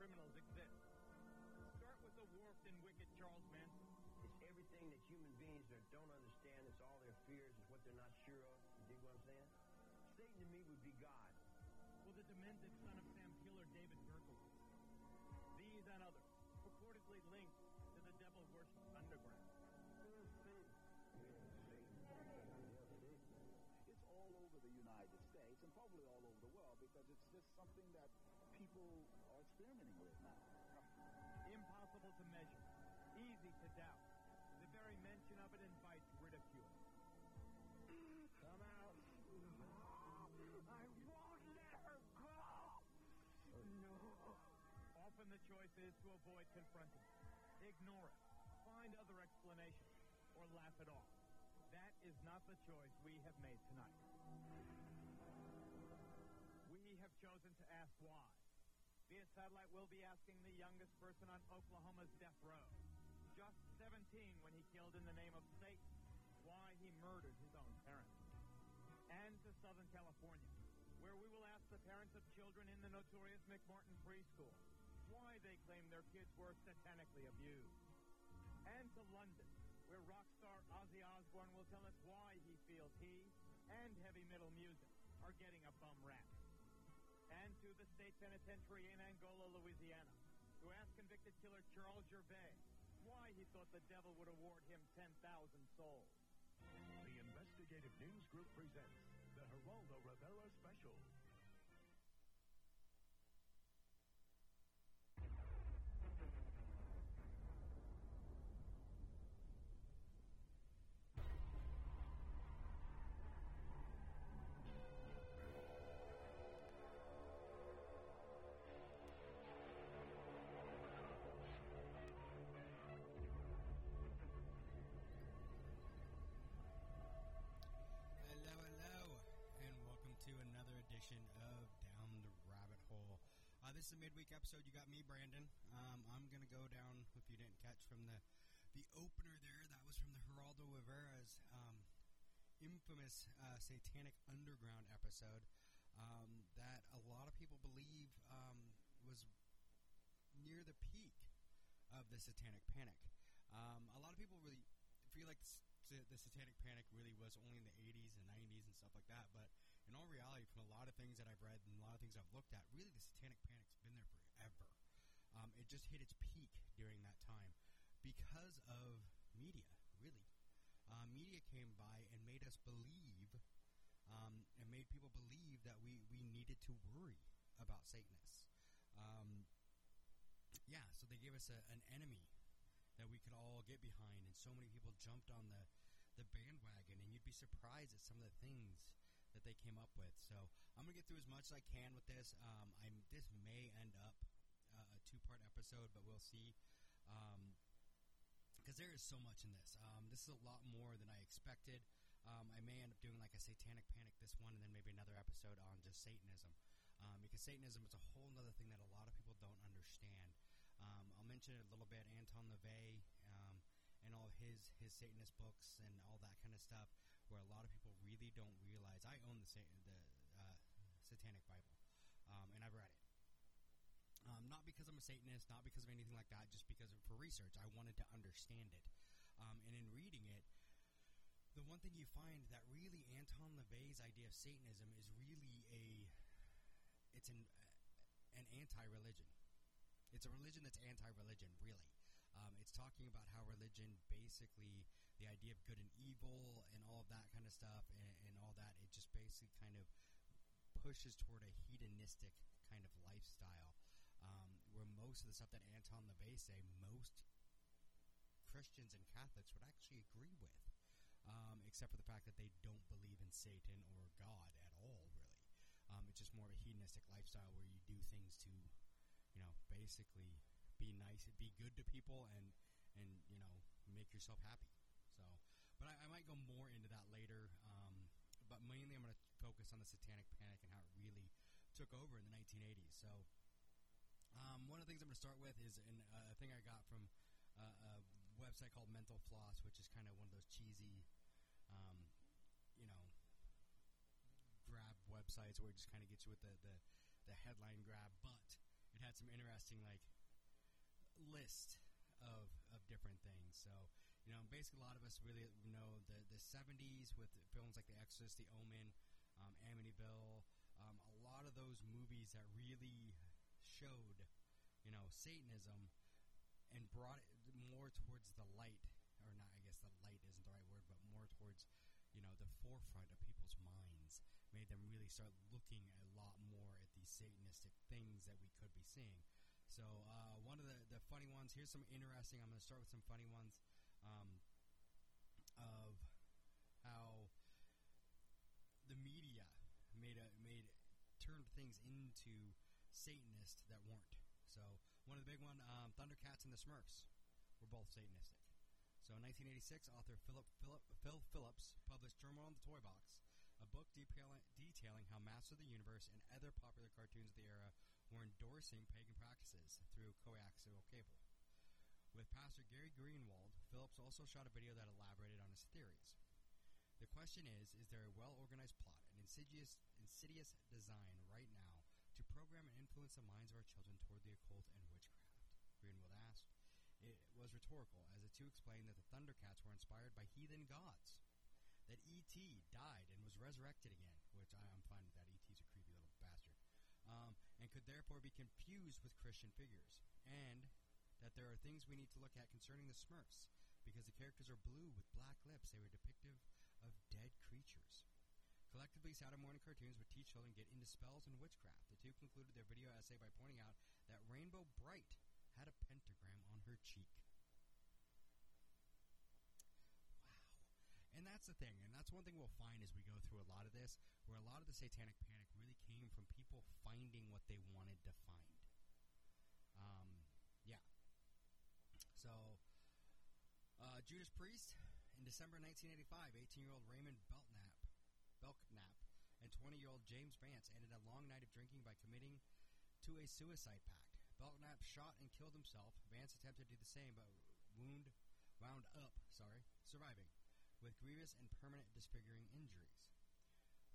criminals exist. Start with the warped and wicked Charles Manson. It's everything that human beings that don't understand. It's all their fears. It's what they're not sure of. You dig what I'm saying? Satan to me would be God. Well, the demented son of Sam Killer, David Berkowitz. These and others, purportedly linked to the devil worship underground. It's all over the United States and probably all over the world because it's just something that people are experimenting with now. Impossible to measure, easy to doubt. The very mention of it invites ridicule. Come out. I won't let her go. No. Often the choice is to avoid confronting it, ignore it, find other explanations, or laugh it off. That is not the choice we have made tonight. We have chosen to ask why. Via satellite, we'll be asking the youngest person on Oklahoma's death row, just 17 when he killed in the name of Satan, why he murdered his own parents. And to Southern California, where we will ask the parents of children in the notorious McMartin preschool why they claim their kids were satanically abused. And to London, where rock star Ozzy Osbourne will tell us why he feels he and heavy metal music penitentiary in Angola, Louisiana, to ask convicted killer Charles Gervais why he thought the devil would award him 10,000 souls. The Investigative News Group presents the Geraldo Rivera Special. This is a midweek episode. You got me, Brandon. Um, I'm going to go down, if you didn't catch from the the opener there, that was from the Geraldo Rivera's um, infamous uh, Satanic Underground episode um, that a lot of people believe um, was near the peak of the Satanic Panic. Um, a lot of people really feel like s- the Satanic Panic really was only in the 80s and 90s and stuff like that, but in all reality, from a lot of things that I've read and a lot of things I've looked at, really the Satanic Panic's been there forever. Um, it just hit its peak during that time because of media, really. Uh, media came by and made us believe, um, and made people believe that we, we needed to worry about Satanists. Um, yeah, so they gave us a, an enemy that we could all get behind, and so many people jumped on the, the bandwagon, and you'd be surprised at some of the things that they came up with. So I'm gonna get through as much as I can with this. Um, I'm this may end up uh, a two part episode, but we'll see. because there is so much in this. Um, this is a lot more than I expected. Um, I may end up doing like a satanic panic this one, and then maybe another episode on just Satanism, um, because Satanism is a whole other thing that a lot of people don't understand. Um, I'll mention it a little bit. Anton LaVey um, and all his his Satanist books and all that kind of stuff, where a lot of people really don't realize. I own the the uh, Satanic Bible, um, and I've read it. Um, not because I'm a Satanist, not because of anything like that, just because of, for research, I wanted to understand it. Um, and in reading it, the one thing you find that really Anton LaVey's idea of Satanism is really a it's an an anti-religion. It's a religion that's anti-religion, really. Um, it's talking about how religion, basically, the idea of good and evil and all of that kind of stuff, and, and all that, it just basically kind of pushes toward a hedonistic kind of lifestyle, um, where most of the stuff that Anton LaVey say, most Christians and Catholics would actually agree with, um, except for the fact that they don't believe in Satan or God at all, really. Um, it's just more of a hedonistic lifestyle where you do things to, you know, basically be nice, be good to people, and and you know make yourself happy. But I, I might go more into that later. Um, but mainly, I'm going to focus on the Satanic Panic and how it really took over in the 1980s. So, um, one of the things I'm going to start with is an, uh, a thing I got from uh, a website called Mental Floss, which is kind of one of those cheesy, um, you know, grab websites where it just kind of gets you with the, the, the headline grab, but it had some interesting like list of of different things. So you know, basically, a lot of us really know the the '70s with films like The Exorcist, The Omen, um, Amityville. Um, a lot of those movies that really showed, you know, Satanism and brought it more towards the light, or not. I guess the light isn't the right word, but more towards, you know, the forefront of people's minds. Made them really start looking a lot more at these Satanistic things that we could be seeing. So uh, one of the, the funny ones. Here's some interesting. I'm going to start with some funny ones um, of how the media made a made turned things into Satanist that weren't. So one of the big one, um, Thundercats and the Smurfs, were both Satanistic. So in 1986, author Philip, Philip, Phil Phillips published Turmoil in the Toy Box, a book detailing, detailing how Master of the Universe and other popular cartoons of the era were endorsing pagan practices through coaxial cable. With Pastor Gary Greenwald, Phillips also shot a video that elaborated on his theories. The question is, is there a well-organized plot, an insidious, insidious design right now program and influence the minds of our children toward the occult and witchcraft? Greenwald asked. It was rhetorical, as the two explained that the Thundercats were inspired by heathen gods, that E.T. died and was resurrected again, which I, am fine with that. E.T.'s a creepy little bastard, um, and could therefore be confused with Christian figures, and that there are things we need to look at concerning the Smurfs, because the characters are blue with black lips. They were depictive of dead creatures. Collectively, Saturday morning cartoons would teach children get into spells and witchcraft. The two concluded their video essay by pointing out that Rainbow Brite had a pentagram on her cheek. Wow. And that's the thing, and that's one thing we'll find as we go through a lot of this, where a lot of the satanic panic really came from people finding what they wanted to find. Um, yeah. So, uh, Judas Priest, in December 1985, 18-year-old Raymond Belknap, Belknap and 20-year-old James Vance ended a long night of drinking by committing to a suicide pact. Belknap shot and killed himself. Vance attempted to do the same, but wound wound up, sorry, surviving, with grievous and permanent disfiguring injuries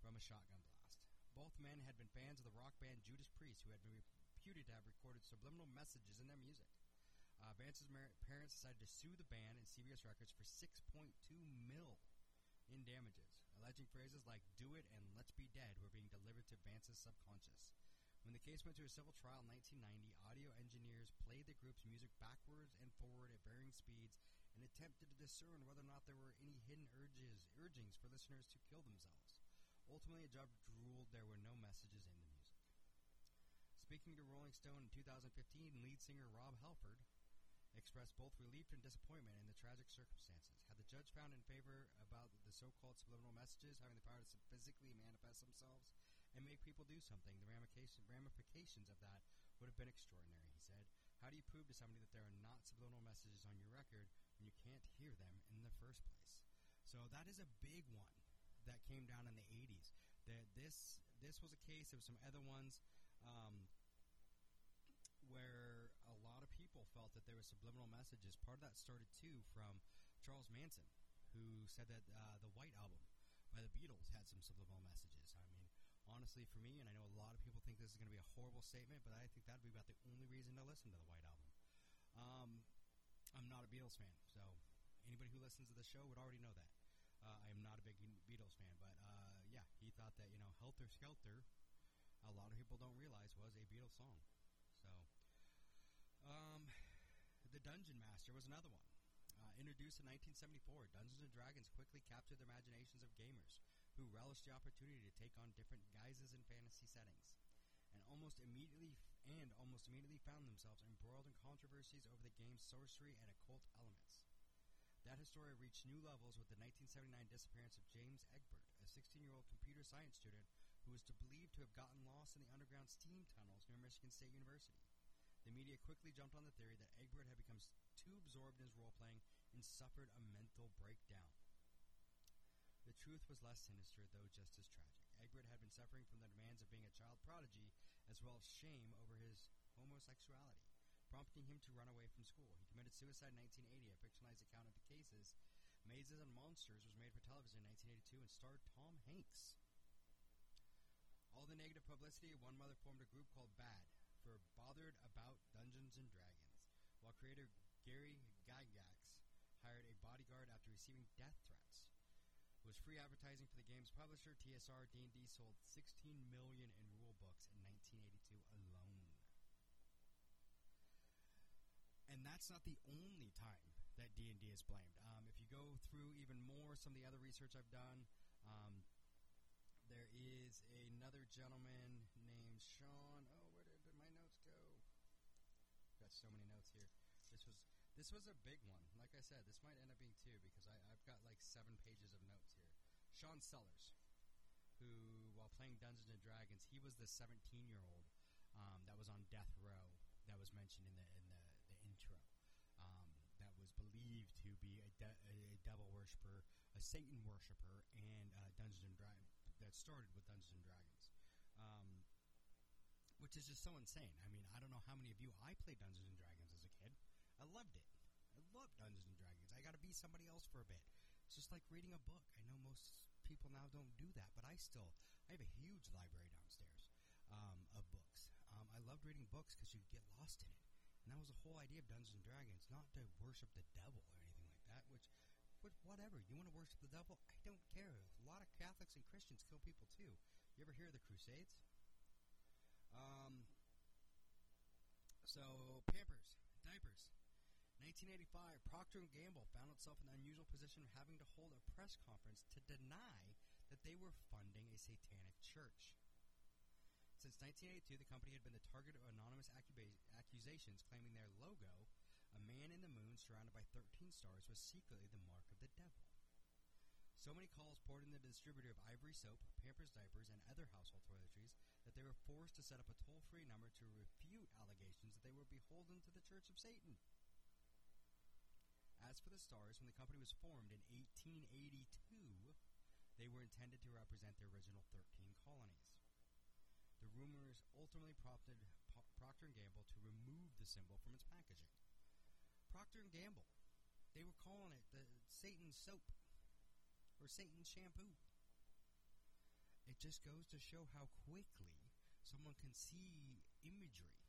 from a shotgun blast. Both men had been fans of the rock band Judas Priest, who had been reputed to have recorded subliminal messages in their music. Uh, Vance's mar- parents decided to sue the band and CBS Records for 6.2 mil in damages, alleging phrases like "do it" and "let's be dead" were being delivered to Vance's subconscious. When the case went to a civil trial in 1990, audio engineers played the group's music backwards and forward at varying speeds and attempted to discern whether or not there were any hidden urges, urgings for listeners to kill themselves. Ultimately, a judge ruled there were no messages in the music. Speaking to Rolling Stone in 2015, lead singer Rob Halford expressed both relief and disappointment in the tragic circumstances. Judge found in favor about the so-called subliminal messages having the power to physically manifest themselves and make people do something, the ramifications of that would have been extraordinary, he said. How do you prove to somebody that there are not subliminal messages on your record when you can't hear them in the first place? So that is a big one that came down in the 80s. That this this was a case. Was some other ones um, where a lot of people felt that there were subliminal messages. Part of that started too from Charles Manson, who said that uh, the White Album by the Beatles had some subliminal messages. I mean, honestly, for me, and I know a lot of people think this is going to be a horrible statement, but I think that'd be about the only reason to listen to the White Album. Um, I'm not a Beatles fan, so anybody who listens to the show would already know that. Uh, I am not a big Beatles fan, but uh, yeah, he thought that you know "Helter Skelter," a lot of people don't realize was a Beatles song. So, um, the Dungeon Master was another one. Introduced in 1974, Dungeons and Dragons quickly captured the imaginations of gamers, who relished the opportunity to take on different guises in fantasy settings, and almost immediately and almost immediately found themselves embroiled in controversies over the game's sorcery and occult elements. That history reached new levels with the 1979 disappearance of James Egbert, a 16-year-old computer science student who was believed to have gotten lost in the underground steam tunnels near Michigan State University. The media quickly jumped on the theory that Egbert had become too absorbed in his role playing and suffered a mental breakdown. The truth was less sinister, though just as tragic. Egbert had been suffering from the demands of being a child prodigy, as well as shame over his homosexuality, prompting him to run away from school. He committed suicide in 1980. A fictionalized account of the cases, Mazes and Monsters, was made for television in 1982 and starred Tom Hanks. All the negative publicity, one mother formed a group called BAD, for bothered about Dungeons and Dragons, while creator Gary Gygax hired a bodyguard after receiving death threats. It was free advertising for the game's publisher, TSR D&D sold 16 million in rule books in 1982 alone. And that's not the only time that D&D is blamed. Um, if you go through even more some of the other research I've done, um, there is another gentleman named Sean. Oh, where did, did my notes go? Got so many notes this was a big one. Like I said, this might end up being two because I, I've got like seven pages of notes here. Sean Sellers, who while playing Dungeons and Dragons, he was the 17 year old um, that was on death row that was mentioned in the in the, the intro. Um, that was believed to be a, de- a devil worshiper, a Satan worshiper, and uh, Dungeons and Dragons that started with Dungeons and Dragons. Um, which is just so insane. I mean, I don't know how many of you I played Dungeons and Dragons. I loved it. I loved Dungeons and Dragons. I got to be somebody else for a bit. It's just like reading a book. I know most people now don't do that, but I still I have a huge library downstairs um, of books. Um, I loved reading books because you get lost in it, and that was the whole idea of Dungeons and Dragons, not to worship the devil or anything like that. Which, but whatever you want to worship the devil, I don't care. A lot of Catholics and Christians kill people too. You ever hear of the Crusades? Um, so Pampers. 1985, Procter & Gamble found itself in the unusual position of having to hold a press conference to deny that they were funding a satanic church. Since 1982, the company had been the target of anonymous accusations claiming their logo, a man in the moon surrounded by 13 stars, was secretly the mark of the devil. So many calls poured in the distributor of Ivory soap, Pampers diapers, and other household toiletries that they were forced to set up a toll free number to refute allegations that they were beholden to the Church of Satan. As for the stars, when the company was formed in 1882, they were intended to represent the original 13 colonies. The rumors ultimately prompted Procter & Gamble to remove the symbol from its packaging. Procter & Gamble, they were calling it the Satan soap or Satan shampoo. It just goes to show how quickly someone can see imagery.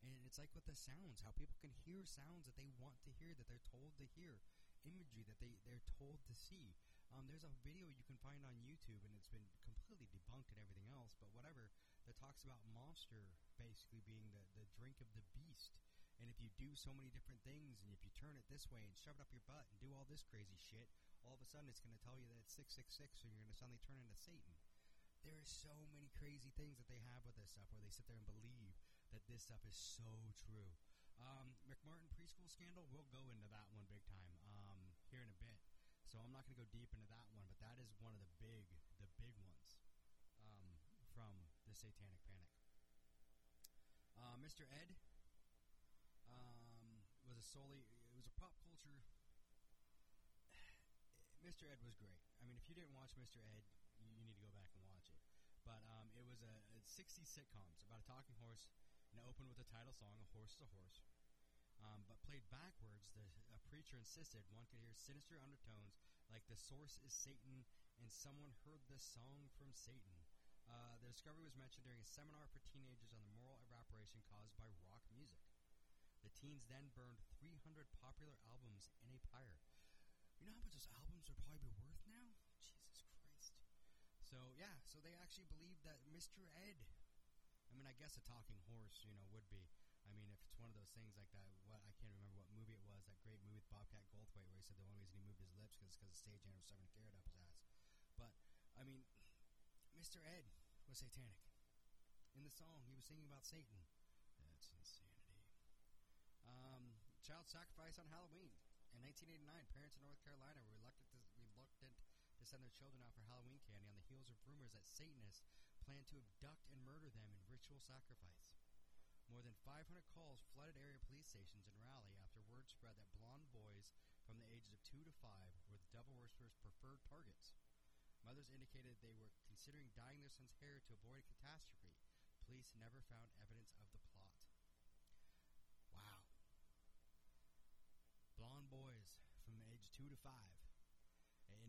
And it's like with the sounds, how people can hear sounds that they want to hear, that they're told to hear, imagery that they, they're told to see. Um, there's a video you can find on YouTube, and it's been completely debunked and everything else, but whatever, that talks about Monster basically being the, the drink of the beast. And if you do so many different things, and if you turn it this way and shove it up your butt and do all this crazy shit, all of a sudden it's going to tell you that it's 666 and you're going to suddenly turn into Satan. There are so many crazy things that they have with this stuff where they sit there and believe that this stuff is so true. Um, McMartin preschool scandal, we'll go into that one big time um, here in a bit. So I'm not going to go deep into that one, but that is one of the big, the big ones um, from the Satanic Panic. Uh, Mr. Ed um, was a solely, it was a pop culture. Mr. Ed was great. I mean, if you didn't watch Mr. Ed, you, you need to go back and watch it. But um, a 60 sitcoms about a talking horse, and opened with the title song, "A Horse is a Horse." Um, but played backwards, the a preacher insisted one could hear sinister undertones like the source is Satan, and someone heard this song from Satan. Uh, the discovery was mentioned during a seminar for teenagers on the moral evaporation caused by rock music. The teens then burned 300 popular albums in a pyre. You know how much those albums would probably be worth. So, yeah, so they actually believed that Mr. Ed, I mean, I guess a talking horse, you know, would be. I mean, if it's one of those things like that, what I can't remember what movie it was, that great movie with Bobcat Goldthwait, where he said the only reason he moved his lips was because the stage hand was shoving a carrot up his ass. But I mean, Mr. Ed was satanic. In the song, he was singing about Satan. That's insanity. Um, child sacrifice on Halloween. In 1989, parents in North Carolina were reluctant to, reluctant to send their children out for Halloween candy on the heels of rumors that Satanists plan to abduct and murder them in ritual sacrifice. More than 500 calls flooded area police stations in Raleigh after word spread that blonde boys from the ages of 2 to 5 were the devil worshippers' preferred targets. Mothers indicated they were considering dyeing their son's hair to avoid a catastrophe. Police never found evidence of the plot. Wow. Blonde boys from age 2 to 5.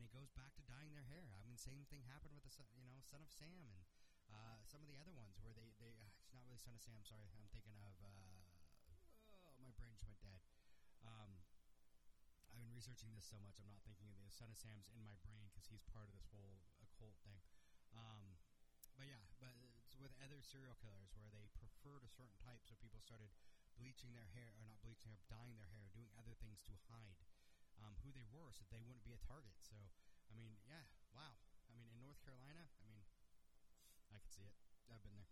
And it goes back to dyeing their hair. I mean, same thing happened with the son, you know, son of Sam and Uh, some of the other ones where they they uh, it's not really Son of Sam. Sorry, I'm thinking of. Uh, oh, my brain just went dead. Um, I've been researching this so much. I'm not thinking of the Son of Sam's in my brain because he's part of this whole occult thing. Um, but yeah, but it's with other serial killers where they preferred a certain type, so people started bleaching their hair, or not bleaching their, dyeing their hair, doing other things to hide um, who they were, so they wouldn't be a target. So, I mean, yeah, wow. I mean, in North Carolina, I mean, I can see it. I've been there.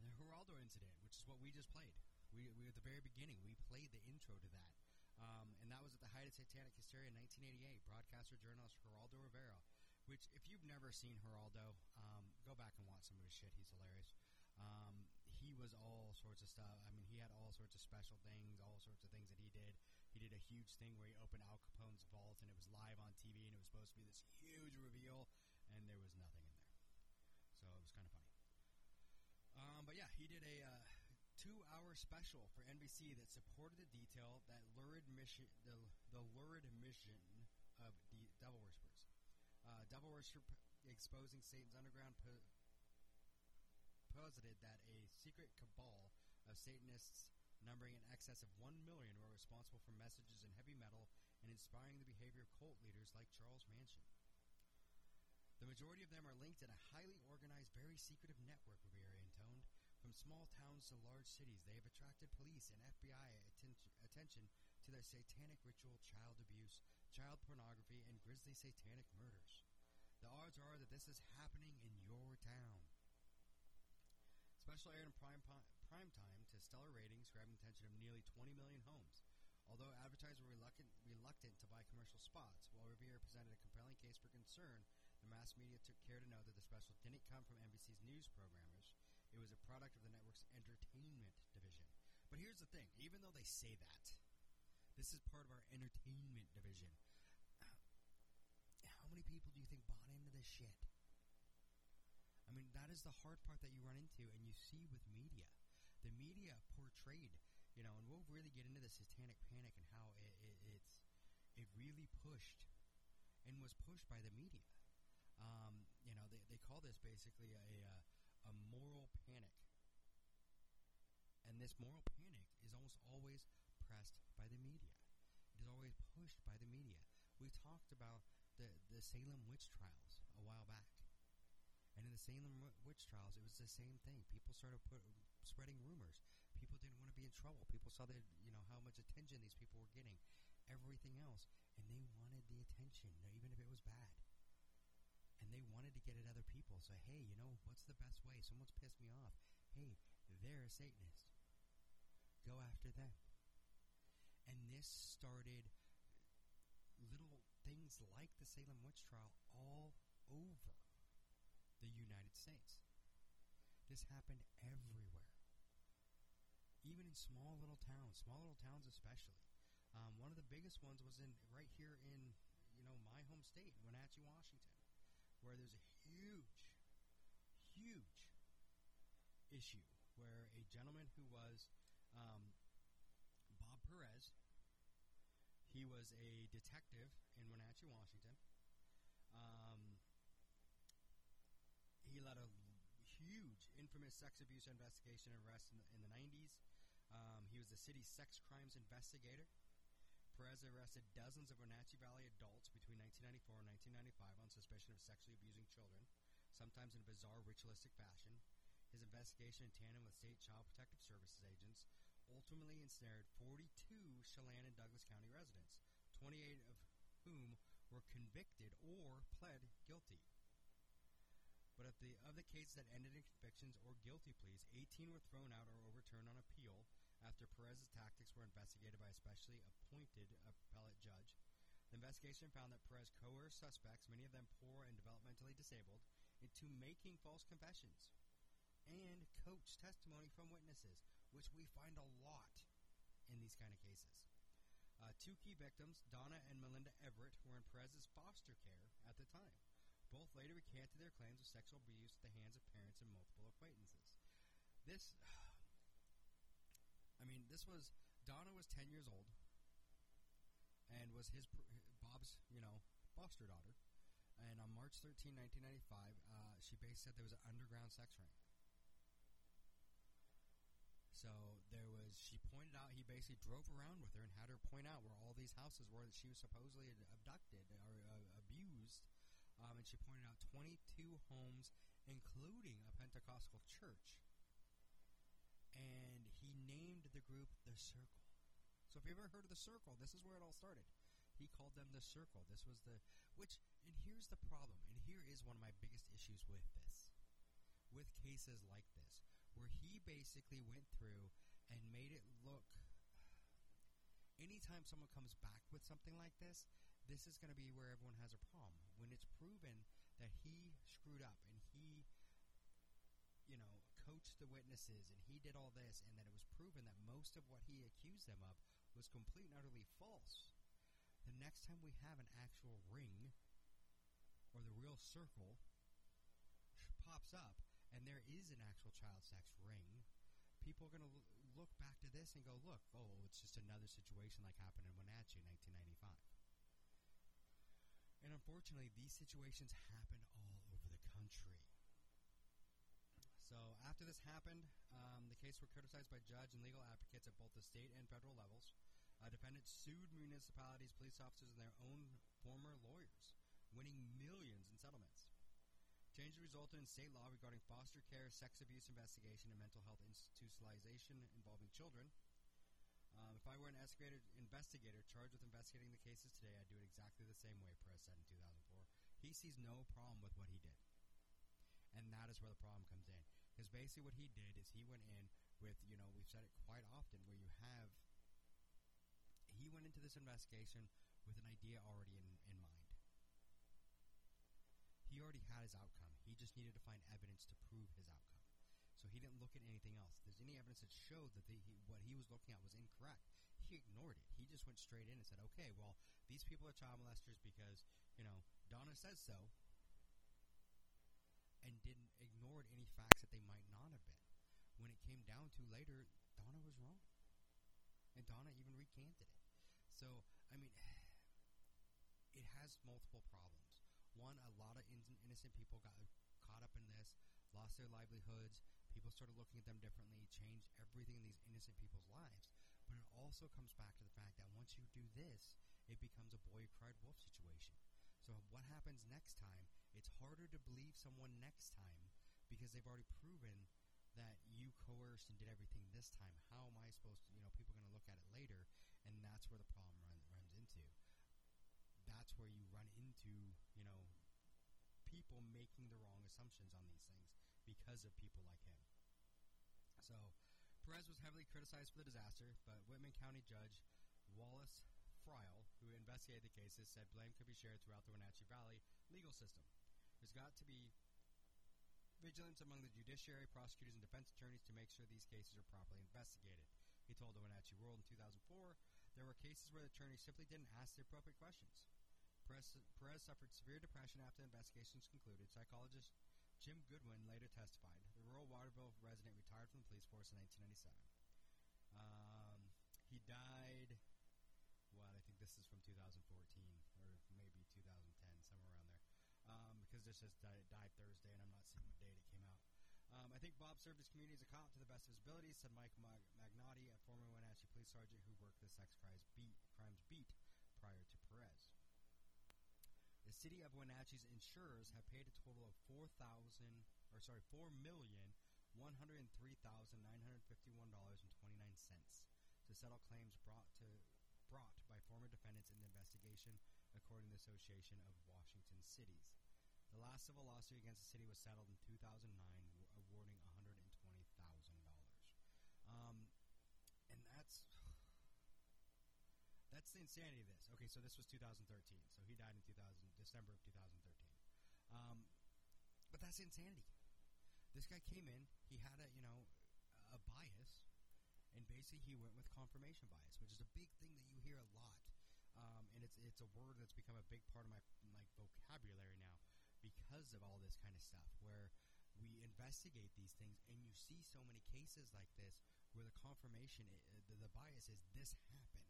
The Geraldo incident, which is what we just played. We, we at the very beginning, we played the intro to that. Um, and that was at the height of satanic hysteria in 1988. Broadcaster journalist Geraldo Rivera, which if you've never seen Geraldo, um, go back and watch some of his shit. He's hilarious. Um, he was all sorts of stuff. I mean, he had all sorts of special things, all sorts of things that he did. Did a huge thing where he opened Al Capone's vault, and it was live on TV, and it was supposed to be this huge reveal, and there was nothing in there. So it was kind of funny. Um, but yeah, he did a uh, two-hour special for NBC that supported the detail that lurid mission, the, the lurid mission of the devil worshippers. Uh, devil worship exposing Satan's underground po- posited that a secret cabal of Satanists numbering in excess of 1 million were responsible for messages in heavy metal and inspiring the behavior of cult leaders like Charles Manson. The majority of them are linked in a highly organized, very secretive network, Rivera intoned. From small towns to large cities, they have attracted police and FBI atten- attention to their satanic ritual, child abuse, child pornography, and grisly satanic murders. The odds are that this is happening in your town. Special aired in prime, prime time stellar ratings, grabbing the attention of nearly 20 million homes. Although advertisers were reluctant, reluctant to buy commercial spots, while Rivera presented a compelling case for concern, the mass media took care to know that the special didn't come from NBC's news programmers. It was a product of the network's entertainment division. But here's the thing even though they say that, this is part of our entertainment division. How many people do you think bought into this shit? I mean, that is the hard part that you run into and you see with media. The media portrayed, you know, and we'll really get into the satanic panic and how it, it, it's it really pushed and was pushed by the media. Um, you know, they, they call this basically a, a, a moral panic. And this moral panic is almost always pressed by the media. It is always pushed by the media. We talked about the, the Salem witch trials a while back. And in the Salem witch trials, it was the same thing. People started put, spreading rumors. People didn't want to be in trouble. People saw that you know how much attention these people were getting, everything else, and they wanted the attention, even if it was bad. And they wanted to get at other people. So hey, you know what's the best way? Someone's pissed me off. Hey, they're a Satanist. Go after them. And this started little things like the Salem witch trial all over the United States. This happened everywhere. Even in small little towns, small little towns especially. Um, one of the biggest ones was in right here in you know my home state, Wenatchee, Washington, where there's a huge, huge issue where a gentleman who was um, Bob Perez, he was a detective in Wenatchee, Washington. Um, he led a huge, infamous sex abuse investigation and arrest in the, in the 90s. Um, he was the city's sex crimes investigator. Perez arrested dozens of Wenatchee Valley adults between 1994 and 1995 on suspicion of sexually abusing children, sometimes in a bizarre ritualistic fashion. His investigation, in tandem with state child protective services agents, ultimately ensnared 42 Chelan and Douglas County residents, 28 of whom were convicted or pled guilty. But of the, of the cases that ended in convictions or guilty pleas, 18 were thrown out or overturned on appeal after Perez's tactics were investigated by a specially appointed appellate judge. The investigation found that Perez coerced suspects, many of them poor and developmentally disabled, into making false confessions and coached testimony from witnesses, which we find a lot in these kind of cases. Uh, two key victims, Donna and Melinda Everett, were in Perez's foster care at the time. Both later recanted their claims of sexual abuse at the hands of parents and multiple acquaintances. This, I mean, this was Donna was ten years old, and was his Bob's, you know, foster daughter. And on March March 13, 1995, uh, she basically said there was an underground sex ring. So there was, she pointed out, he basically drove around with her and had her point out where all these houses were that she was supposedly abducted or uh, abused. Um, and she pointed out 22 homes, including a Pentecostal church. And he named the group The Circle. So if you've ever heard of The Circle, this is where it all started. He called them The Circle. This was the, which, and here's the problem, and here is one of my biggest issues with this, with cases like this, where he basically went through and made it look, anytime someone comes back with something like this, this is going to be where everyone has a problem. When it's proven that he screwed up and he, you know, coached the witnesses and he did all this, and that it was proven that most of what he accused them of was complete and utterly false. The next time we have an actual ring or the real circle pops up and there is an actual child sex ring, people are going to look back to this and go, look, oh, it's just another situation like happened in Wenatchee in 1995. And unfortunately, these situations happen all over the country. So after this happened, um, the case were criticized by judge and legal advocates at both the state and federal levels. Defendants sued municipalities, police officers, and their own former lawyers, winning millions in settlements. Changes resulted in state law regarding foster care, sex abuse investigation, and mental health institutionalization involving children. Um, if I were an investigator charged with investigating the cases today, I'd do it exactly the same way, Perez said in 2004. He sees no problem with what he did. And that is where the problem comes in. Because basically what he did is he went in with, you know, we've said it quite often, where you have, he went into this investigation with an idea already in, in mind. He already had his outcome. He just needed to find evidence to prove his outcome. So he didn't look at anything else. There's any evidence that showed that the, he, what he was looking at was incorrect, he ignored it. He just went straight in and said, okay, well, these people are child molesters because, you know, Donna says so, and didn't ignored any facts that they might not have been. When it came down to later, Donna was wrong. And Donna even recanted it. So, I mean, it has multiple problems. One, a lot of in- innocent people got caught up in this, lost their livelihoods. People started looking at them differently, changed everything in these innocent people's lives. But it also comes back to the fact that once you do this, it becomes a boy cried wolf situation. So what happens next time? It's harder to believe someone next time because they've already proven that you coerced and did everything this time. How am I supposed to, you know, people are going to look at it later, and that's where the problem run, runs into. That's where you run into, you know, people making the wrong assumptions on these things because of people like him. So, Perez was heavily criticized for the disaster, but Whitman County Judge Wallace Friel, who investigated the cases, said blame could be shared throughout the Wenatchee Valley legal system. There's got to be vigilance among the judiciary, prosecutors, and defense attorneys to make sure these cases are properly investigated. He told the Wenatchee World in 2004 there were cases where the attorneys simply didn't ask the appropriate questions. Perez, Perez suffered severe depression after the investigations concluded. Psychologist Jim Goodwin later testified. The rural Waterville resident retired from the police force in 1997. Um, he died what, I think this is from 2014 or maybe 2010, somewhere around there. Um, because this just died, died, Thursday, and I'm not seeing what date it came out. Um, I think Bob served his community as a cop to the best of his abilities, said Mike Mag- Magnotti, a former Wenatchee police sergeant who worked the sex crimes beat, crimes beat prior to Perez. The city of Wenatchee's insurers have paid a total of four thousand, or sorry, four million one hundred three thousand nine hundred fifty-one dollars and twenty-nine cents to settle claims brought to brought by former defendants in the investigation, according to the Association of Washington Cities. The last civil lawsuit against the city was settled in 2009, awarding $120,000. Um, and that's that's the insanity of this. Okay, so this was 2013. So he died in 2000, December of 2013. Um, but that's insanity. This guy came in. He had a you know a bias and basically he went with confirmation bias, which is a big thing that you hear a lot, um, and it's it's a word that's become a big part of my like vocabulary now because of all this kind of stuff. Where we investigate these things, and you see so many cases like this where the confirmation, the, the bias is this happened.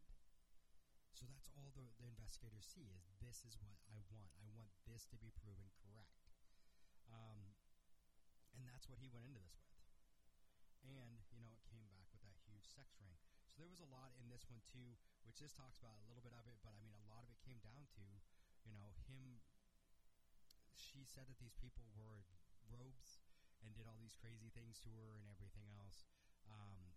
So that's all the, the investigators see is this is what I want. I want this to be proven correct. What he went into this with. And, you know, it came back with that huge sex ring. So there was a lot in this one, too, which this talks about a little bit of it, but I mean, a lot of it came down to, you know, him. She said that these people wore robes and did all these crazy things to her and everything else. Um,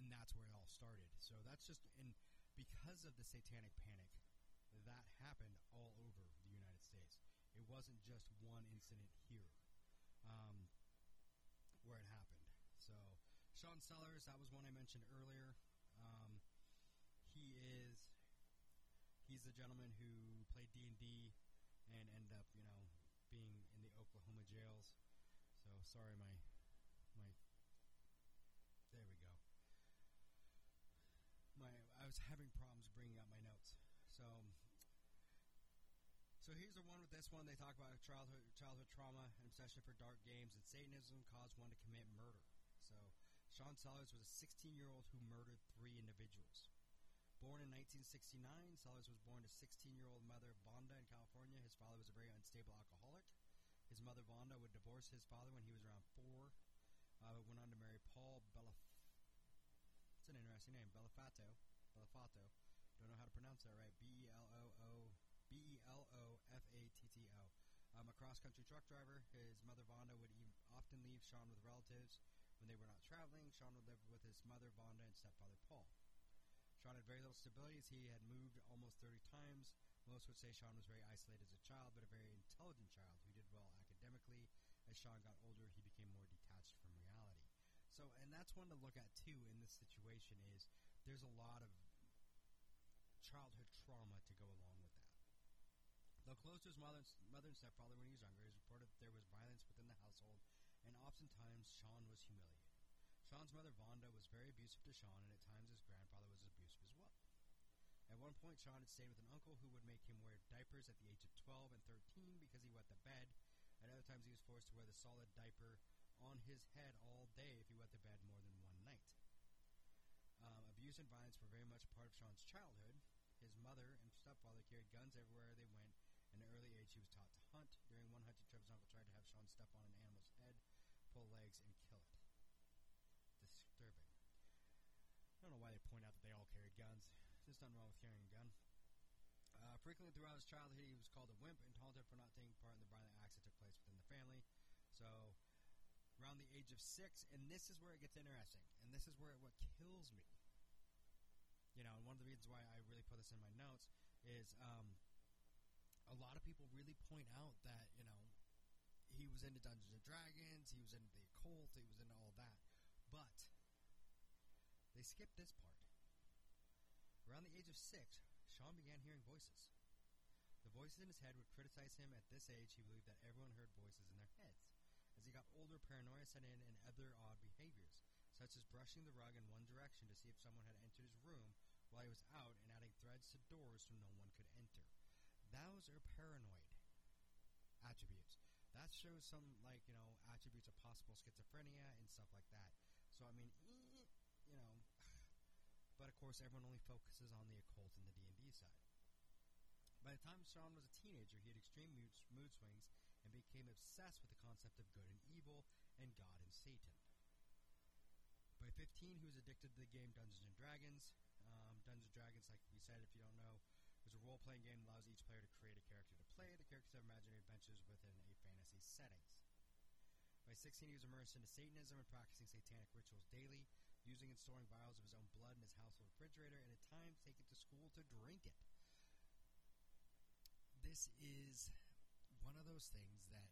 and that's where it all started. So that's just, and because of the satanic panic, that happened all over the United States. It wasn't just one incident here um, where it happened. So Sean Sellers, that was one I mentioned earlier. Um, he is he's the gentleman who played D and D and ended up, you know, being in the Oklahoma jails. So sorry, my my there we go. My I was having problems bringing up my notes. So so here's the one with this one. They talk about childhood childhood trauma and obsession for dark games, and Satanism caused one to commit murder. Sean Sellers was a 16 year old who murdered three individuals. Born in 1969, Sellers was born to 16 year old mother Vonda in California. His father was a very unstable alcoholic. His mother Vonda would divorce his father when he was around four. Uh, went on to marry Paul Belaf. It's an interesting name, Belafato. Belafato. Don't know how to pronounce that right. B E L O O B E L O F A T T O. Um, a cross country truck driver. His mother Vonda would e- often leave Sean with relatives when they were not traveling. Sean would live with his mother Vonda and stepfather Paul. Sean had very little stability as he had moved almost 30 times. Most would say Sean was very isolated as a child, but a very intelligent child who did well academically. As Sean got older, he became more detached from reality. So, and that's one to look at too in this situation is there's a lot of childhood trauma to go along with that. Though close to his mother, and stepfather when he was younger, it was reported that there was violence within the household, and oftentimes Sean was humiliated. Sean's mother, Vonda, was very abusive to Sean, and at times his grandfather was abusive as well. At one point, Sean had stayed with an uncle who would make him wear diapers at the age of 12 and 13 because he wet the bed. At other times, he was forced to wear the solid diaper on his head all day if he wet the bed more than one night. Um, abuse and violence were very much part of Sean's childhood. His mother and stepfather carried guns everywhere they went. In an early age, he was taught to hunt. During one hunting trip, his uncle tried to have Sean step on an animal's head, pull legs, and kill it. Disturbing. I don't know why they point out that they all carried guns. There's nothing wrong with carrying a gun. Uh, frequently throughout his childhood, he was called a wimp and taunted for not taking part in the violent acts that took place within the family. So, around the age of six, and this is where it gets interesting, and this is where it, what kills me. You know, and one of the reasons why I really put this in my notes is um, a lot of people really point out that you know he was into Dungeons and Dragons, he was into the occult, he was into all that, but they skipped this part. Around the age of six, Sean began hearing voices. The voices in his head would criticize him. At this age, he believed that everyone heard voices in their heads. As he got older, paranoia set in and other odd behaviors, such as brushing the rug in one direction to see if someone had entered his room while he was out and adding threads to doors so no one could enter. Those are paranoid attributes. That shows some, like, you know, attributes of possible schizophrenia and stuff like that. So, I mean, you know, but of course, everyone only focuses on the occult and the D and D side. By the time Sean was a teenager, he had extreme mood, mood swings and became obsessed with the concept of good and evil and God and Satan. By 15, he was addicted to the game Dungeons and Dragons. Um, Dungeons and Dragons, like we said, if you don't know, is a role-playing game that allows each player to create a character to play. The characters have imaginary adventures within a fantasy settings. By 16, he was immersed into Satanism and practicing satanic rituals daily using and storing vials of his own blood in his household refrigerator, and at times it to school to drink it. This is one of those things that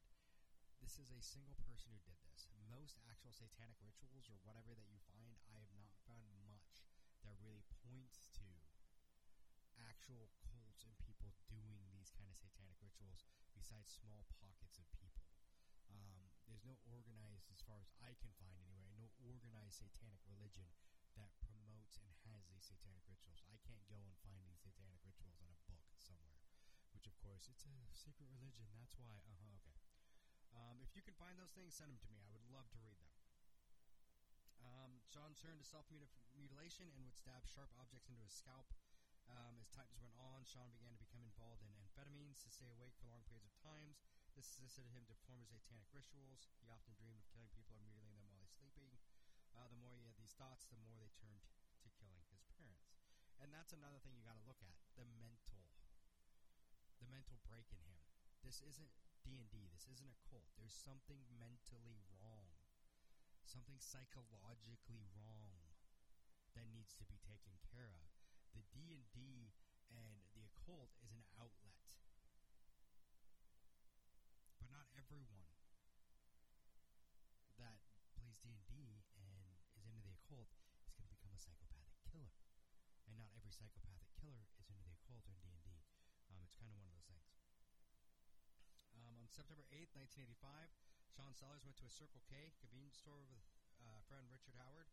this is a single person who did this. Most actual satanic rituals or whatever that you find, I have not found much that really points to actual cults and people doing these kind of satanic rituals besides small pockets of people. Um, no organized, as far as I can find anyway, no organized satanic religion that promotes and has these satanic rituals. I can't go and find these satanic rituals in a book somewhere, which of course it's a secret religion. That's why. Uh huh. Okay. Um, if you can find those things, send them to me. I would love to read them. Um, Sean turned to self mutilation and would stab sharp objects into his scalp. Um, as times went on, Sean began to become involved in amphetamines to stay awake for long periods of times. This assisted him to perform his satanic rituals. He often dreamed of killing people or mutilating them while he's sleeping. Uh, the more he had these thoughts, the more they turned to killing his parents. And that's another thing you got to look at the mental, the mental break in him. This isn't D and D. This isn't a cult. There's something mentally wrong, something psychologically wrong that needs to be taken care of. The D and D and the occult is an outlet, everyone that plays D and is into the occult is going to become a psychopathic killer. And not every psychopathic killer is into the occult or D and D. Um, it's kind of one of those things. Um, on September 8th, 1985, Sean Sellers went to a Circle K convenience store with uh, friend Richard Howard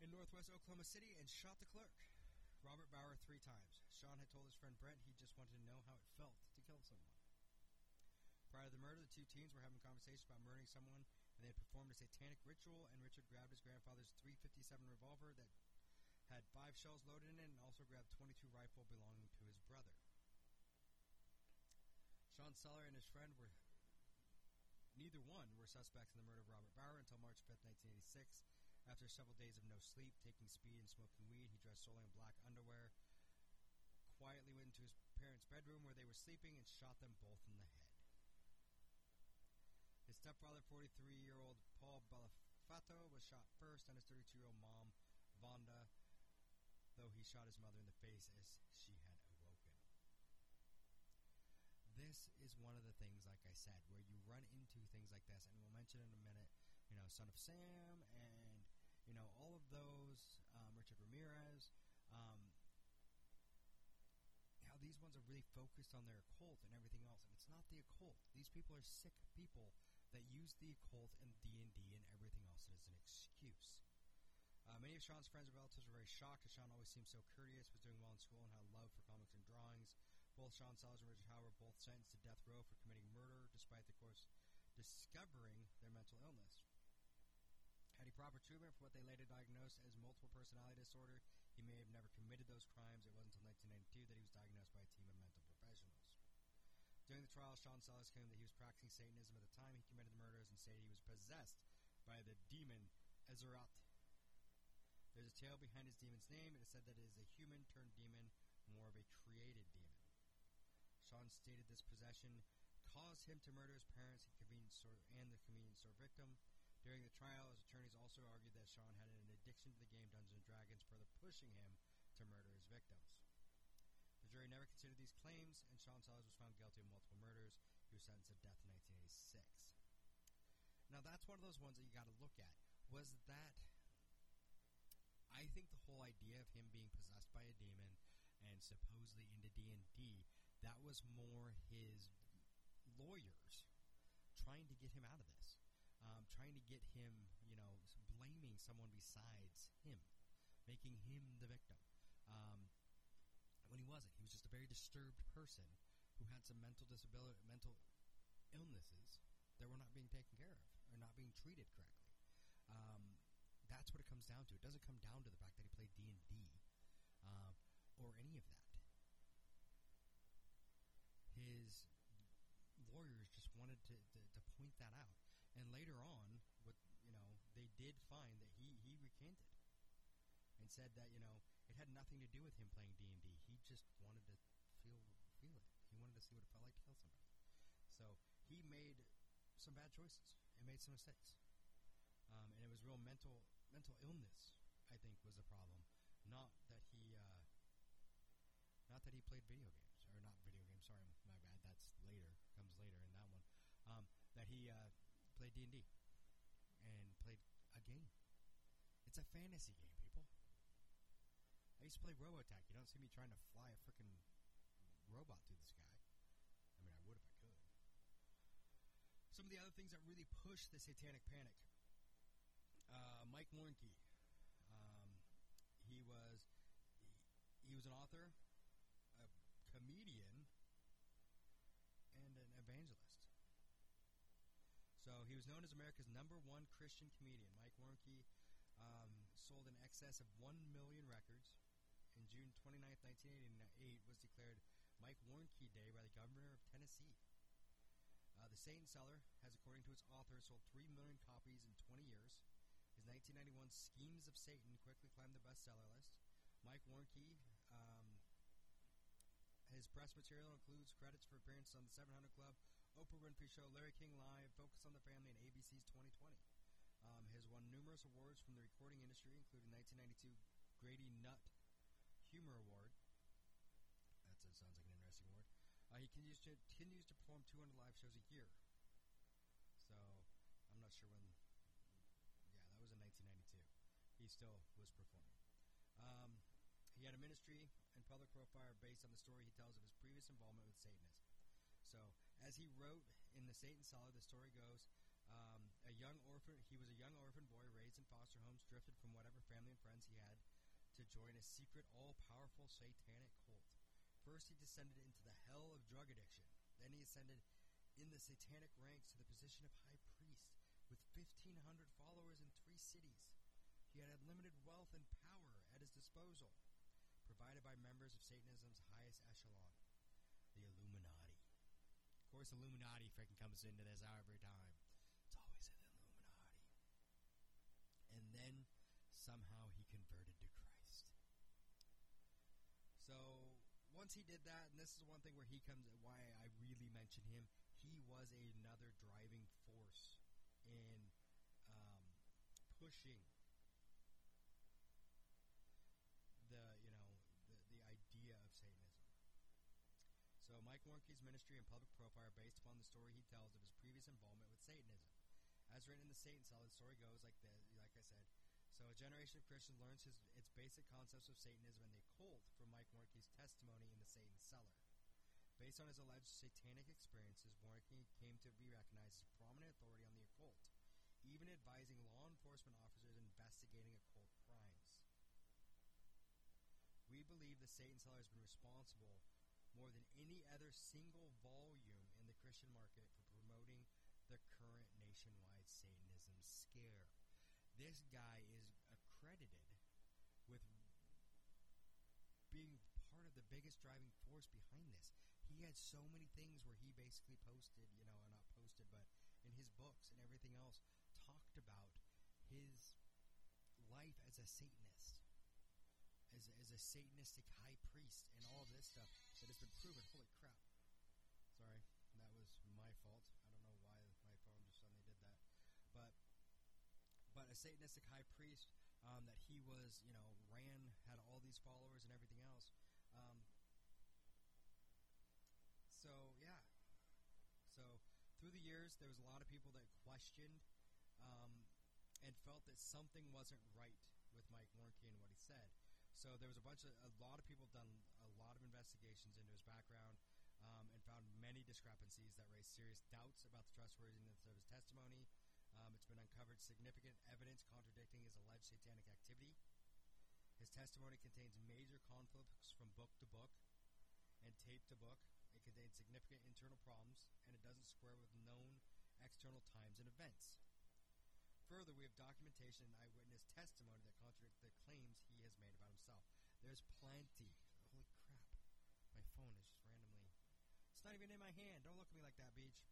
in northwest Oklahoma City and shot the clerk, Robert Bower, three times. Sean had told his friend Brent he just wanted to know how it felt to kill someone. Prior to the murder, the two teens were having conversations about murdering someone, and they had performed a satanic ritual. And Richard grabbed his grandfather's 357 revolver that had five shells loaded in it, and also grabbed 22 rifle belonging to his brother. Sean Seller and his friend were neither one were suspects in the murder of Robert Bower until March 5th, 1986. After several days of no sleep, taking speed, and smoking weed, he dressed solely in black underwear, quietly went into his parents' bedroom where they were sleeping, and shot them both in the head. Stepfather, 43 year old Paul Bellofatto, was shot first, and his 32 year old mom, Vonda, though he shot his mother in the face as she had awoken. This is one of the things, like I said, where you run into things like this, and we'll mention in a minute, you know, Son of Sam and, you know, all of those, um, Richard Ramirez, um, how these ones are really focused on their occult and everything else, and it's not the occult. These people are sick people that use the occult and D and D and everything else as an excuse. Uh, many of Sean's friends and relatives were very shocked, as Sean always seemed so courteous, was doing well in school, and had a love for comics and drawings. Both Sean Sellers and Richard Howard were both sentenced to death row for committing murder, despite the course discovering their mental illness. Had he proper treatment for what they later diagnosed as multiple personality disorder, he may have never committed those crimes. It wasn't until 1992 that he was diagnosed by a team of mental professionals. During the trial, Sean Sellers claimed that he was practicing Satanism at the time he committed the murders and stated he was possessed by the demon Ezrat. There's a tale behind his demon's name. It is said that it is a human turned demon, more of a created demon. Sean stated this possession caused him to murder his parents and, convenience store, and the convenience store victim. During the trial, his attorneys also argued that Sean had an addiction to the game Dungeons and Dragons, further pushing him to murder his victims. Jury never considered these claims, and Sean Sellers was found guilty of multiple murders. He was sentenced to death in 1986. Now, that's one of those ones that you got to look at. Was that I think the whole idea of him being possessed by a demon and supposedly into D and D, that was more his lawyers trying to get him out of this, um, trying to get him, you know, blaming someone besides him, making him the victim. Um, wasn't, he was just a very disturbed person who had some mental disability, mental illnesses that were not being taken care of or not being treated correctly. Um, that's what it comes down to. It doesn't come down to the fact that he played D and D um, or any of that. His lawyers just wanted to, to, to point that out, and later on, what you know, they did find that he he recanted and said that you know it had nothing to do with him playing D and D. Just wanted to feel feel it. He wanted to see what it felt like to kill somebody. So he made some bad choices and made some mistakes. Um, and it was real mental mental illness. I think was the problem, not that he uh, not that he played video games or not video games. Sorry, my bad. That's later comes later in that one. Um, that he uh, played D and D and played a game. It's a fantasy game. I used to play Robotech. You don't see me trying to fly a freaking robot through the sky. I mean, I would if I could. Some of the other things that really push the satanic panic. Uh, Mike Warnke. Um, he was he, he was an author, a comedian, and an evangelist. So he was known as America's number one Christian comedian. Mike Warnke um, sold in excess of one million records. June 29, 1988, was declared Mike Warnke Day by the governor of Tennessee. The Satan Seller has, according to its author, sold 3 million copies in 20 years. His 1991 Schemes of Satan quickly climbed the bestseller list. Mike Warnke, um, his press material includes credits for appearances on The 700 Club, Oprah Winfrey Show, Larry King Live, Focus on the Family, and ABC's 2020. Um, has won numerous awards from the recording industry, including 1992 Grady Nutt Humor Award. That sounds like an interesting award. Uh, he continues to, continues to perform 200 live shows a year. So I'm not sure when. Yeah, that was in 1992. He still was performing. Um, he had a ministry and public profile based on the story he tells of his previous involvement with Satanism. So, as he wrote in The Satan Seller, the story goes um, a young orphan. He was a young orphan boy raised in foster homes, drifted from whatever family and friends he had to join a secret, all-powerful satanic cult. First, he descended into the hell of drug addiction. Then, he ascended in the satanic ranks to the position of high priest with 1,500 followers in three cities. He had unlimited wealth and power at his disposal, provided by members of Satanism's highest echelon, the Illuminati. Of course, Illuminati freaking comes into this every time. It's always an Illuminati. And then somehow he converted to Christ. So once he did that, and this is one thing where he comes, why I really mention him, he was another driving force in um, pushing the, you know, the, the idea of Satanism. So Mike Warnke's ministry and public profile are based upon the story he tells of his previous involvement with Satanism. As written in the Satan Cell, the story goes like this, like I said. So a generation of Christians learns his, its basic concepts of Satanism and the occult from Mike Warnke's testimony in the Satan Seller. Based on his alleged satanic experiences, Warnke came to be recognized as a prominent authority on the occult, even advising law enforcement officers investigating occult crimes. We believe the Satan Seller has been responsible more than any other single volume in the Christian market for promoting the current nationwide scare. This guy is accredited with being part of the biggest driving force behind this. He had so many things where he basically posted, you know, not posted, but in his books and everything else, talked about his life as a Satanist, as as a Satanistic high priest, and all this stuff that has been proven. Holy crap! Sorry, that was my fault. I don't know why my phone just suddenly did that, but but a Satanistic high priest um, that he was, you know, ran, had all these followers and everything else. Um, so yeah, so through the years, there was a lot of people that questioned um, and felt that something wasn't right with Mike Warnke and what he said. So there was a bunch of a lot of people done a lot of investigations into his background um, and found many discrepancies that raised serious doubts about the trustworthiness of his testimony. Um, it's been uncovered significant evidence contradicting his alleged satanic activity. His testimony contains major conflicts from book to book and tape to book. It contains significant internal problems, and it doesn't square with known external times and events. Further, we have documentation and eyewitness testimony that contradict the claims he has made about himself. There's plenty. Holy crap. My phone is just randomly. It's not even in my hand. Don't look at me like that, Beach.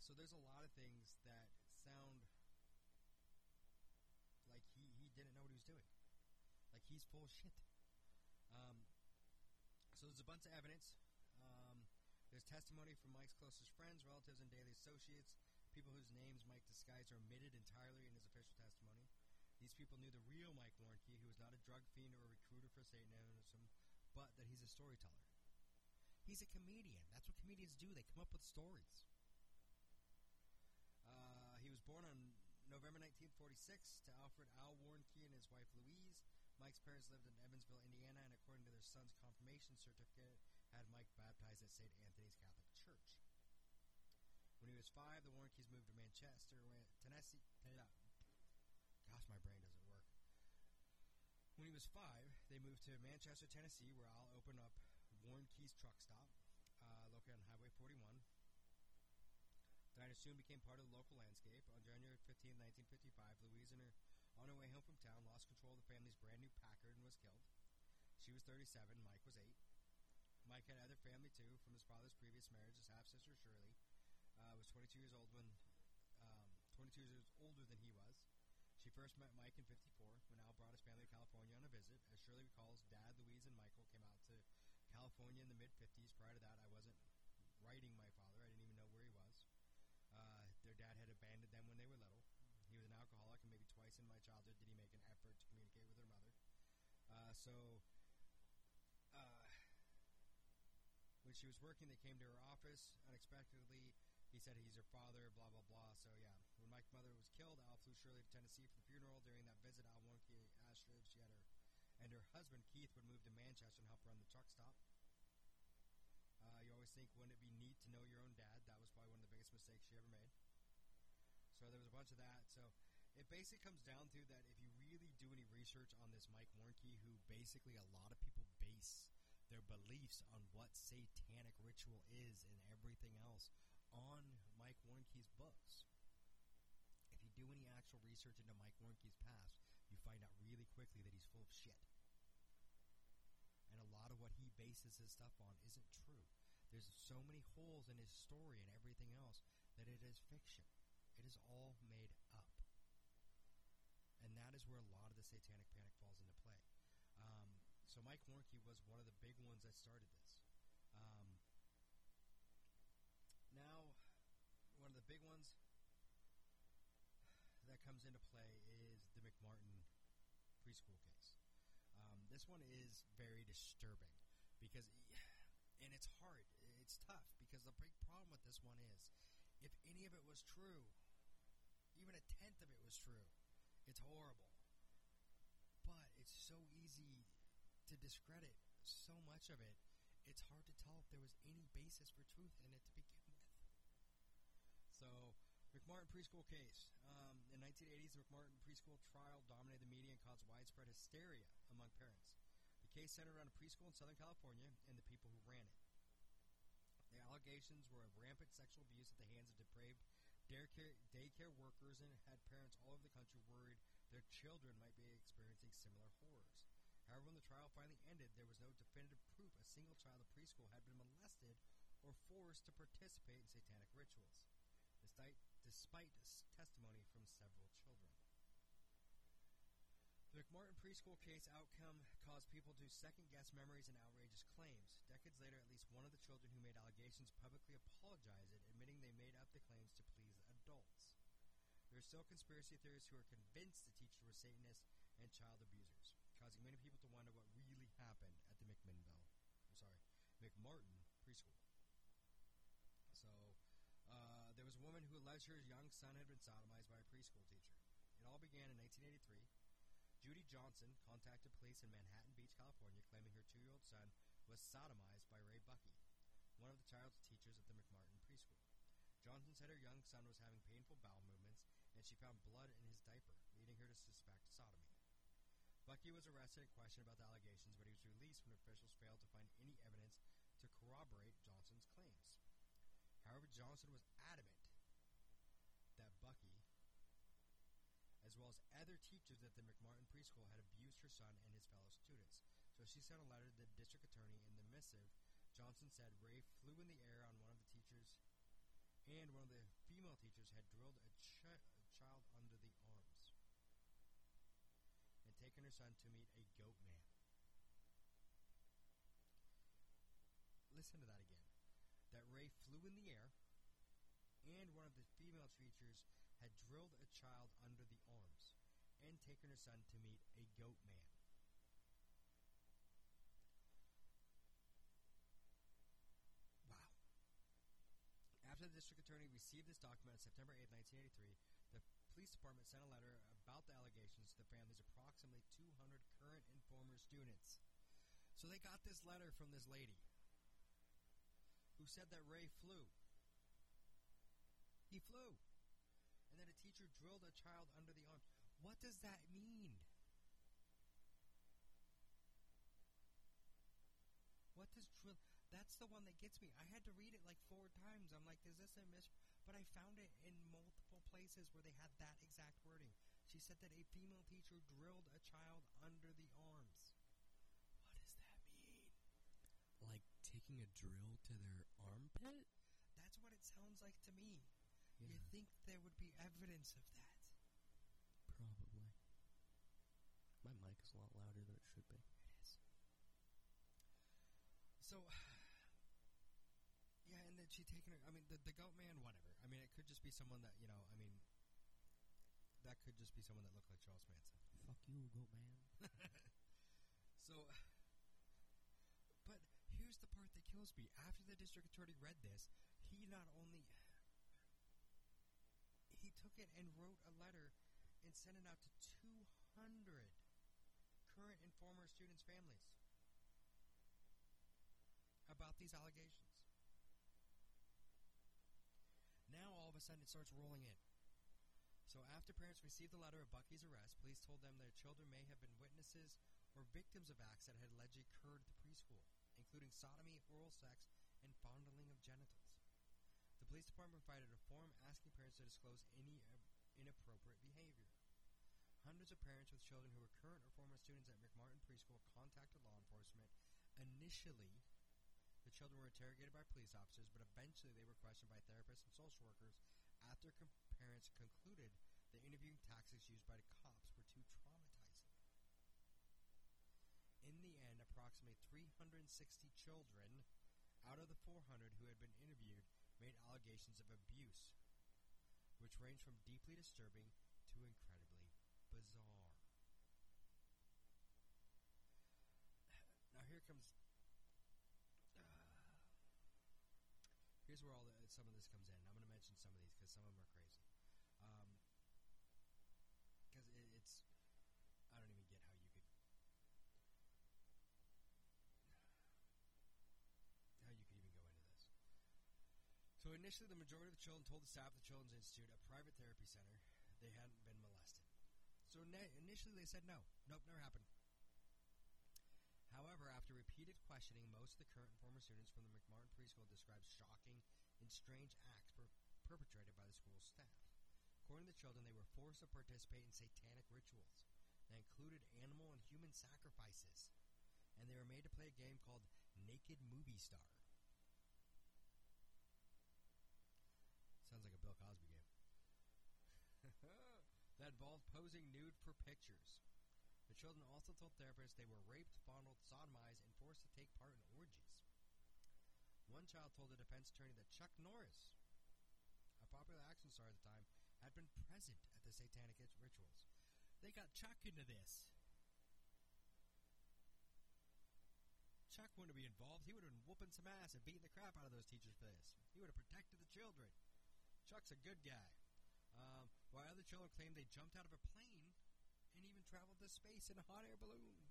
So there's a lot of things that sound like he, he didn't know what he was doing. Like he's full of shit. Um, so there's a bunch of evidence. Um, there's testimony from Mike's closest friends, relatives, and daily associates, people whose names Mike disguised are omitted entirely in his official testimony. These people knew the real Mike Warnke, who was not a drug fiend or a recruiter for Satanism, but that he's a storyteller. He's a comedian. That's what comedians do. They come up with stories. Born on November 1946 to Alfred Al Warnke and his wife Louise. Mike's parents lived in Evansville, Indiana, and according to their son's confirmation certificate, had Mike baptized at St. Anthony's Catholic Church. When he was five, the Warnkes moved to Manchester, Tennessee. Gosh, my brain doesn't work. When he was five, they moved to Manchester, Tennessee, where Al opened up Warnke's Truck Stop, uh, located on Highway 41. Soon became part of the local landscape. On January 15, 1955, Louise and her, on her way home from town, lost control of the family's brand new Packard and was killed. She was 37, Mike was 8. Mike had other family too from his father's previous marriages, had 22 years old when, um, 22 years older than he was. She first met Mike in 54 when Al brought his family to California on a visit. As Shirley recalls, Dad, Louise, and Michael came out to California in the mid 50s. Prior to that, I wasn't writing my father. I didn't even know where he was. Uh, their dad had abandoned them when they were little. He was an alcoholic, and maybe twice in my childhood did he make an effort to communicate with their mother. Uh, so, uh, when she was working, they came to her office unexpectedly. He said he's her father, blah, blah, blah. So, yeah. When Mike's mother was killed, Al flew Shirley to Tennessee for the funeral. During that visit, Al Warnke asked her she had her, and her husband, Keith, would move to Manchester and help run the truck stop. Uh, you always think, wouldn't it be neat to know your own dad? That was probably one of the biggest mistakes she ever made. So there was a bunch of that. So it basically comes down to that if you really do any research on this Mike Warnke, who basically a lot of people base their beliefs on what satanic ritual is and everything else on Mike Warnke's books. If you do any actual research into Mike Warnke's past, you find out really quickly that he's full of shit. And a lot of what he bases his stuff on isn't true. There's so many holes in his story and everything else that it is fiction. It is all made up. And that is where a lot of the satanic panic falls into play. Um, so Mike Warnke was one of the big ones that started this. Um, now, one of the big ones that comes into play is the McMartin preschool case. Um, this one is very disturbing because, and it's hard, it's tough because the big problem with this one is if any of it was true, even a tenth of it was true, it's horrible. So easy to discredit so much of it, it's hard to tell if there was any basis for truth in it to begin with. So, McMartin preschool case. Um, in 1980s, the McMartin preschool trial dominated the media and caused widespread hysteria among parents. The case centered around a preschool in Southern California and the people who ran it. The allegations were of rampant sexual abuse at the hands of depraved daycare, daycare workers and had parents all over the country worried their children might be experiencing similar horrors. However, when the trial finally ended, there was no definitive proof a single child of preschool had been molested or forced to participate in satanic rituals, despite, despite testimony from several children. The McMartin preschool case outcome caused people to second guess memories and outrageous claims. Decades later, at least one of the children who made allegations publicly apologized, admitting they made up the claims to please adults. There are still conspiracy theorists who are convinced the teacher was Satanists and child abusers, causing many people to wonder what really happened at the McMinnville, I'm sorry, McMartin preschool. So, uh, there was a woman who alleged her young son had been sodomized by a preschool teacher. It all began in 1983. Judy Johnson contacted police in Manhattan Beach, California, claiming her two-year-old son was sodomized by Ray Buckey, one of the child's teachers at the McMartin preschool. Johnson said her young son was having painful bowel movements, and she found blood in his diaper, leading her to suspect sodomy. Buckey was arrested and questioned about the allegations, but he was released when officials failed to find any evidence corroborate Johnson's claims. However, Johnson was adamant that Buckey, as well as other teachers at the McMartin preschool, had abused her son and his fellow students. So she sent a letter to the district attorney. In the missive, Johnson said Ray flew in the air on one of the teachers, and one of the female teachers had drilled a, ch- a child under the arms and taken her son to meet a goat man. Listen to that again. That Ray flew in the air, and one of the female teachers had drilled a child under the arms and taken her son to meet a goat man. Wow. After the district attorney received this document on September 8, 1983, the police department sent a letter about the allegations to the families approximately 200 current and former students. So they got this letter from this lady who said that Ray flew. He flew. And that a teacher drilled a child under the arms. What does that mean? What does drill? That's the one that gets me. I had to read it like four times. I'm like, is this a mis? But I found it in multiple places where they had that exact wording. She said that a female teacher drilled a child under the arms. What does that mean? Like taking a drill to their armpit? That's what it sounds like to me. You think there would be evidence of that? Probably. My mic is a lot louder than it should be. It is. So, yeah, and then she taken her. I mean, the the goat man, whatever. I mean, it could just be someone that you know. I mean, that could just be someone that looked like Charles Manson. Fuck you, goat man. So, here's the part that kills me. After the district attorney read this, he not only he took it and wrote a letter and sent it out to 200 current and former students' families about these allegations. Now all of a sudden it starts rolling in. So after parents received the letter of Buckey's arrest, police told them their children may have been witnesses or victims of acts that had allegedly occurred at the preschool, including sodomy, oral sex, and fondling of genitals. The police department provided a form asking parents to disclose any inappropriate behavior. Hundreds of parents with children who were current or former students at McMartin Preschool contacted law enforcement. Initially, the children were interrogated by police officers, but eventually they were questioned by therapists and social workers after com- parents concluded the interviewing tactics used by the cops were too traumatizing. In the end, approximately 360 children out of the 400 who had been interviewed made allegations of abuse, which ranged from deeply disturbing to incredibly bizarre. Now here comes. Uh, here's where all the, some of this comes in. I'm going to mention some of these because some of them are crazy. Because it, it's, I don't even get how you could, how you could even go into this. Initially, the majority of the children told the staff of the Children's Institute, a private therapy center, they hadn't been molested. So initially, they said no, nope, never happened. However, after repeated questioning, most of the current and former students from the McMartin preschool described shocking and strange acts per- perpetrated by the school's staff. According to the children, they were forced to participate in satanic rituals that included animal and human sacrifices, and they were made to play a game called Naked Movie Star. Sounds like a Bill Cosby game. Involved posing nude for pictures. The children also told therapists they were raped, fondled, sodomized, and forced to take part in orgies. One child told the defense attorney that Chuck Norris, a popular action star at the time, had been present at the satanic rituals. They got Chuck into this. Chuck wouldn't be involved. He would have been whooping some ass and beating the crap out of those teachers for this. He would have protected the children. Chuck's a good guy. Um, while other children claimed they jumped out of a plane and even traveled to space in a hot air balloon.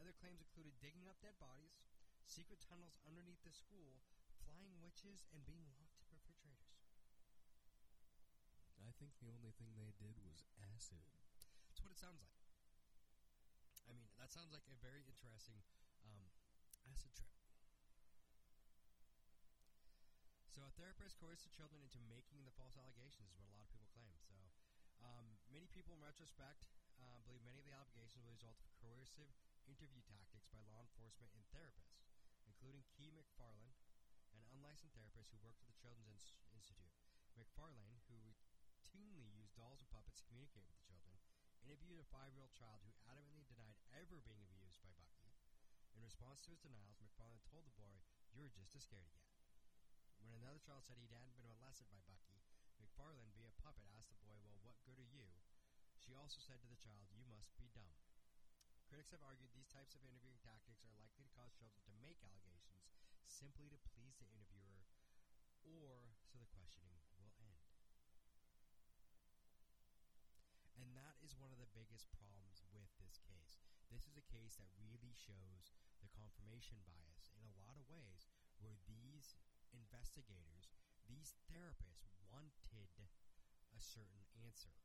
Other claims included digging up dead bodies, secret tunnels underneath the school, flying witches, and being locked in refrigerators. I think the only thing they did was acid. That's what it sounds like. I mean, that sounds like a very interesting um, acid trip. So, a therapist coerced the children into making the false allegations, is what a lot of people claim. So, um, many people, in retrospect, uh, believe many of the allegations were the result of coercive interview tactics by law enforcement and therapists, including Kee MacFarlane, an unlicensed therapist who worked at the Children's Ins- Institute. MacFarlane, who routinely used dolls and puppets to communicate with the children, interviewed a five-year-old child who adamantly denied ever being abused by Buckey. In response to his denials, McFarlane told the boy, "You're just a scaredy cat." When another child said he hadn't been molested by Buckey, MacFarlane, via puppet, asked the boy, "Well, what good are you?" She also said to the child, "You must be dumb." Critics have argued these types of interviewing tactics are likely to cause children to make allegations simply to please the interviewer or so the questioning will end. And that is one of the biggest problems with this case. This is a case that really shows the confirmation bias in a lot of ways where these investigators, these therapists wanted a certain answer.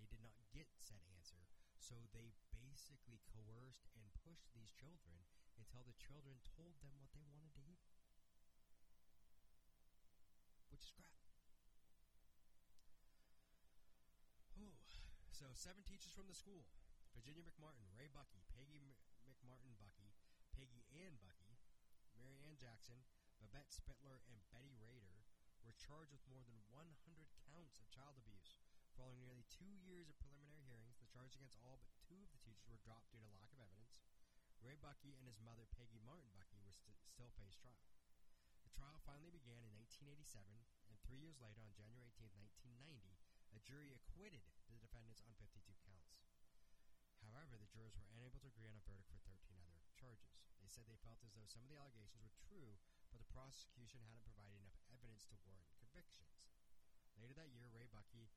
They did not get said answer, so they basically coerced and pushed these children until the children told them what they wanted to hear. Which is crap. Oh, so seven teachers from the school Virginia McMartin, Ray Buckey, Peggy M- McMartin Buckey, Peggy Ann Buckey, Mary Ann Jackson, Babette Spitler, and Betty Raidor were charged with more than 100 counts of child abuse. Following nearly two years of preliminary hearings, the charges against all but two of the teachers were dropped due to lack of evidence. Ray Buckey and his mother, Peggy Martin Buckey, were st- still faced trial. The trial finally began in 1987, and three years later, on January 18, 1990, a jury acquitted the defendants on 52 counts. However, the jurors were unable to agree on a verdict for 13 other charges. They said they felt as though some of the allegations were true, but the prosecution hadn't provided enough evidence to warrant convictions. Later that year, Ray Buckey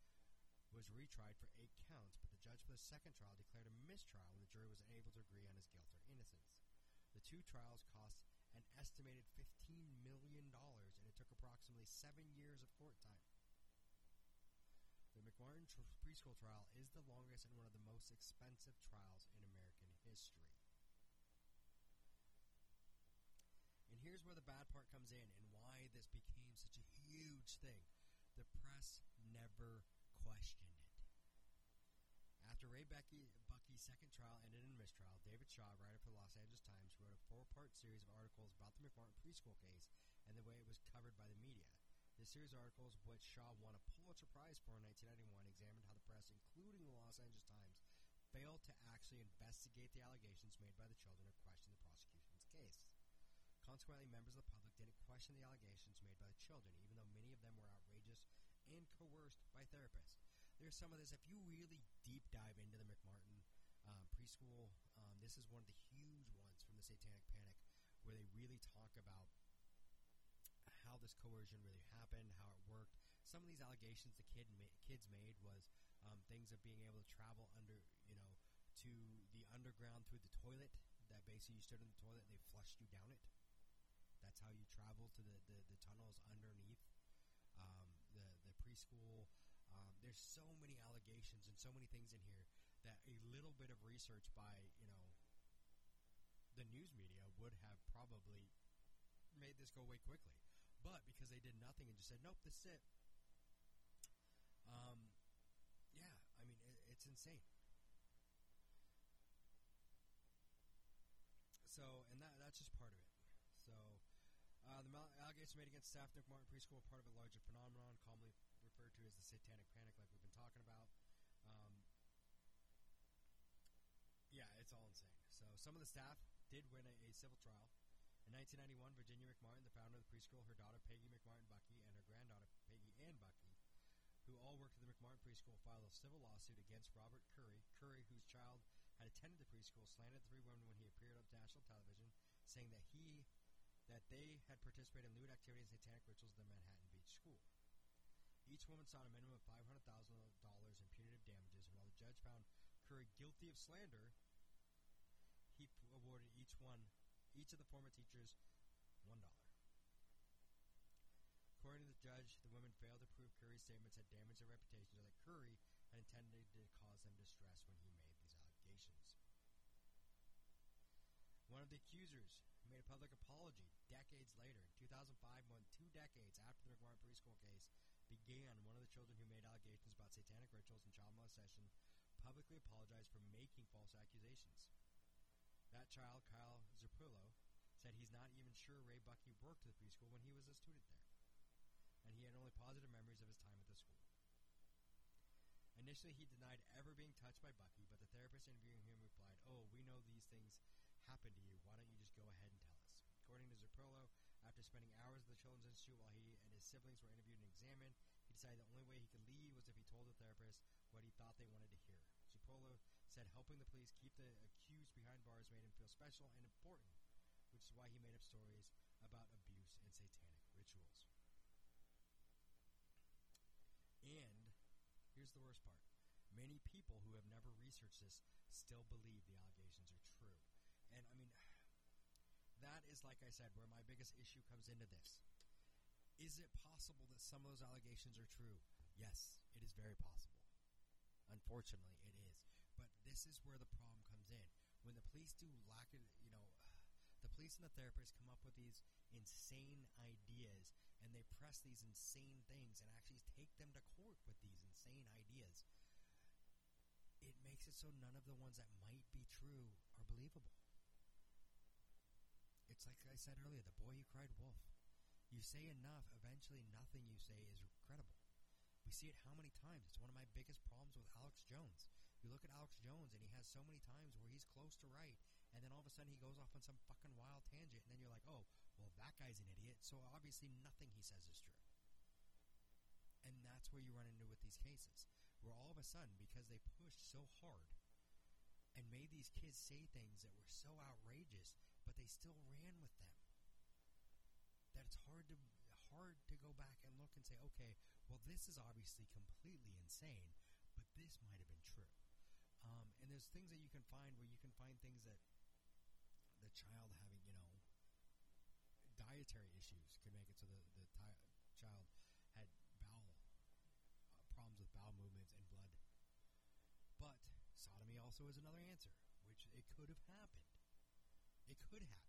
was retried for eight counts, but the judge for the second trial declared a mistrial when the jury was unable to agree on his guilt or innocence. The two trials cost an estimated $15 million, and it took approximately seven years of court time. The McMartin tr- preschool trial is the longest and one of the most expensive trials in American history. Here's where the bad part comes in and why this became such a huge thing. The press never questioned it. After Ray Becky, Buckey's second trial ended in mistrial, David Shaw, writer for the Los Angeles Times, wrote a four part series of articles about the McMartin preschool case and the way it was covered by the media. This series of articles, which Shaw won a Pulitzer Prize for in 1991, examined how the press, including the Los Angeles Times, failed to actually investigate the allegations made by the children or question the prosecution's case. Consequently, members of the public didn't question the allegations made by the children, even though many of them were outrageous and coerced by therapists. There's some of this. If you really deep dive into the McMartin um, preschool, um, this is one of the huge ones from the Satanic Panic, where they really talk about how this coercion really happened, how it worked. Some of these allegations the kid ma- kids made was um, things of being able to travel under, you know, to the underground through the toilet. That basically you stood in the toilet and they flushed you down it. How you travel to the, the, the tunnels underneath um, the the preschool. Um, there's so many allegations and so many things in here that a little bit of research by you know the news media would have probably made this go away quickly. But because they did nothing and just said, nope, this is it. Um, yeah, I mean, it, it's insane. So, and that that's just part of it. Uh, the allegations made against staff McMartin Preschool are part of a larger phenomenon commonly referred to as the Satanic Panic, like we've been talking about. Um, yeah, it's all insane. So, some of the staff did win a, a civil trial. In 1991, Virginia McMartin, the founder of the preschool, her daughter Peggy McMartin Buckey, and her granddaughter Peggy Ann Buckey, who all worked at the McMartin preschool, filed a civil lawsuit against Robert Curry. Curry, whose child had attended the preschool, slandered three women when he appeared on national television, saying that he that they had participated in lewd activities and satanic rituals at the Manhattan Beach school. Each woman sought a minimum of five hundred thousand dollars in punitive damages, and while the judge found Curry guilty of slander, he awarded each one, each of the former teachers, one dollar. According to the judge, the women failed to prove Curry's statements had damaged their reputations or that Curry had intended to cause them distress when he made these allegations. One of the accusers made a public apology decades later. In 2005, more than two decades after the McMartin preschool case began, one of the children who made allegations about satanic rituals and child molestation publicly apologized for making false accusations. That child, Kyle Zirpolo, said he's not even sure Ray Buckey worked at the preschool when he was a student there, and he had only positive memories of his time at the school. Initially, he denied ever being touched by Buckey, but the therapist interviewing him replied, Oh, we know these things happen to you. Why don't you just go ahead and tell us? According after spending hours at the Children's Institute while he and his siblings were interviewed and examined, he decided the only way he could leave was if he told the therapist what he thought they wanted to hear. Zirpolo said helping the police keep the accused behind bars made him feel special and important, which is why he made up stories about abuse and satanic rituals. And here's the worst part many people who have never researched this still believe the allegations are true. And I mean, that is, like I said, where my biggest issue comes into this. Is it possible that some of those allegations are true? Yes, it is very possible. Unfortunately, it is. But this is where the problem comes in. When the police do lack of, you know, the police and the therapists come up with these insane ideas and they press these insane things and actually take them to court with these insane ideas. It makes it so none of the ones that might be true are believable. It's like I said earlier, the boy who cried wolf. You say enough, eventually nothing you say is credible. We see it how many times? It's one of my biggest problems with Alex Jones. You look at Alex Jones, and he has so many times where he's close to right, and then all of a sudden he goes off on some fucking wild tangent, and then you're like, oh, well, that guy's an idiot, so obviously nothing he says is true. And that's where you run into with these cases, where all of a sudden, because they pushed so hard and made these kids say things that were so outrageous, but they still ran with them. That it's hard to hard to go back and look and say, okay, well, this is obviously completely insane, but this might have been true. Um, and there's things that you can find where you can find things that the child having, you know, dietary issues could make it so the, the ti- child had bowel uh, problems with bowel movements and blood. But sodomy also is another answer, which it could have happened. It could have.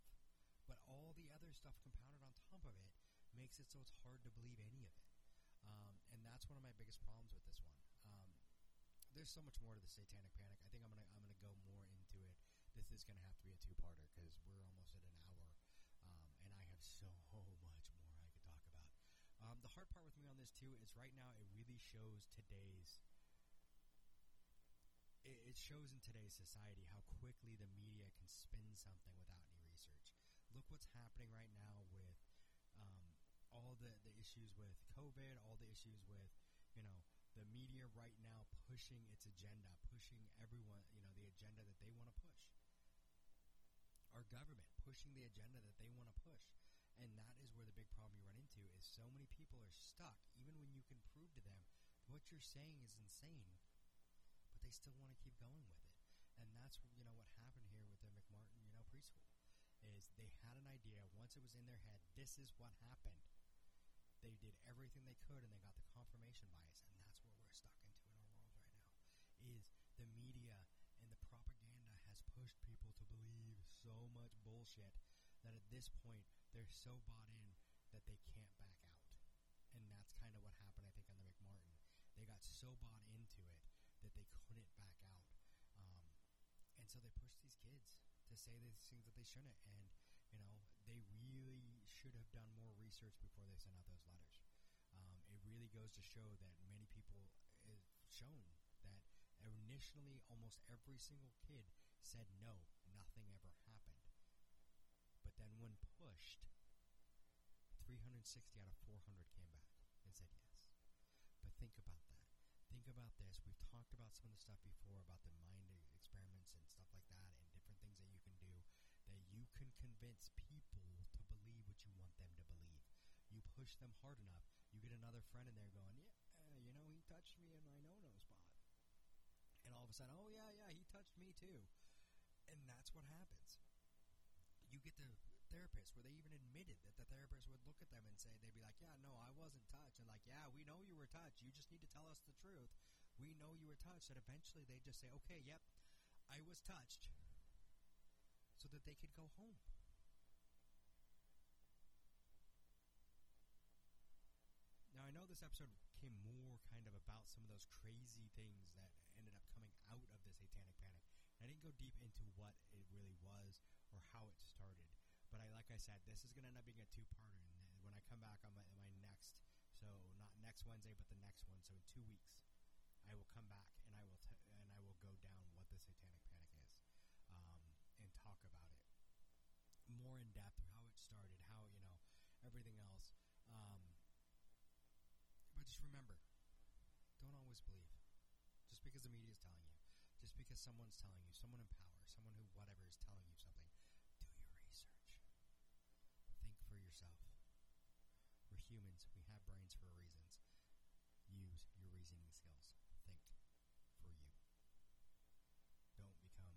But all the other stuff compounded on top of it makes it so it's hard to believe any of it. Um, and that's one of my biggest problems with this one. Um, there's so much more to the Satanic Panic. I think I'm gonna I'm gonna go more into it. This is gonna have to be a two-parter because we're almost at an hour, um, and I have so much more I could talk about. Um, the hard part with me on this too is right now it really shows today's. It, it shows in today's society how quickly the media can spin something without any research. Look what's happening right now with um, all the, the issues with COVID, all the issues with, you know, the media right now pushing its agenda, pushing everyone, you know, the agenda that they want to push. Our government pushing the agenda that they want to push. And that is where the big problem you run into is so many people are stuck, even when you can prove to them what you're saying is insane, they still want to keep going with it. And that's, you know, what happened here with the McMartin, you know, preschool is they had an idea. Once it was in their head this is what happened. They did everything they could and they got the confirmation bias and that's what we're stuck into in our world right now is the media and the propaganda has pushed people to believe so much bullshit that at this point they're so bought in that they can't back out. And that's kind of what happened i think on the mcmartin. They got so bought into it that they couldn't back out um, and so they pushed these kids to say these things that they shouldn't. And, you know, they really should have done more research before they sent out those letters. Um, it really goes to show that many people have shown that initially almost every single kid said no, nothing ever happened. But then when pushed, 360 out of 400 came back and said yes. But think about that. Think about this. We've talked about some of the stuff before about the mind experiments and stuff like that and different things that you can do that you can convince people to believe what you want them to believe. You push them hard enough, you get another friend in there going, yeah, uh, you know, he touched me in my no-no spot. And all of a sudden, oh, yeah, yeah, he touched me too. And that's what happens. You get the therapist where they even admitted that the therapist would look at them and say, they'd be like, yeah, no, I wasn't touched. And like, yeah, we know you were touched. You just need to tell us the truth. We know you were touched. And eventually they just say, okay, yep, I was touched so that they could go home. This episode came more kind of about some of those crazy things that ended up coming out of the Satanic Panic. I didn't go deep into what it really was or how it started. But I, like I said, this is going to end up being a two-parter. And when I come back on my, my next, so not next Wednesday, but the next one, so in two weeks, I will come back and I will t- and I will go down what the Satanic Panic is, um, and talk about it more in depth, how it started, how you know everything else. Just remember, don't always believe. Just because the media is telling you, just because someone's telling you, someone in power, someone who whatever is telling you something, do your research. Think for yourself. We're humans. We have brains for reasons. Use your reasoning skills. Think for you. Don't become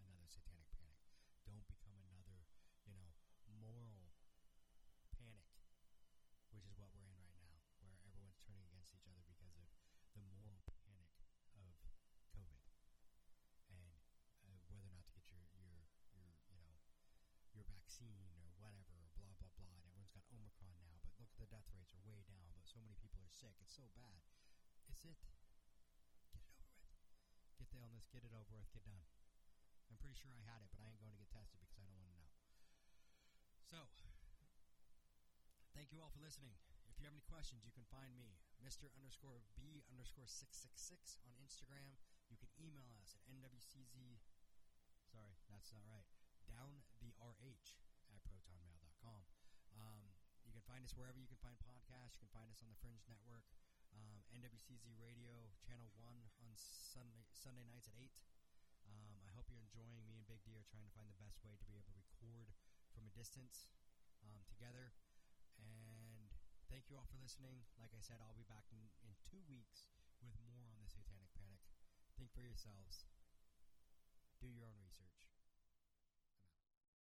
another satanic panic. Don't become another, you know, moral panic, which is what we're in right now, where everyone's turning against each other because of the moral panic of COVID and uh, whether or not to get your your your you know your vaccine or whatever or blah blah blah. And everyone's got Omicron now, but look, the death rates are way down. But so many people are sick. It's so bad. Is it? Get it over with. Get the illness. Get it over with. Get done. I'm pretty sure I had it, but I ain't going to get tested because I don't want to know. So, thank you all for listening. If you have any questions, you can find me, Mr. underscore B underscore 666 on Instagram. You can email us at NWCZ. Sorry, that's not right. Down the RH at protonmail.com. Um, you can find us wherever you can find podcasts. You can find us on the Fringe Network, um, NWCZ Radio, Channel 1 on Sunday, Sunday nights at 8. Um, I hope you're enjoying me and Big D are trying to find the best way to be able to record from a distance um, together. And thank you all for listening. Like I said, I'll be back in, in two weeks with more on the Satanic Panic. Think for yourselves. Do your own research.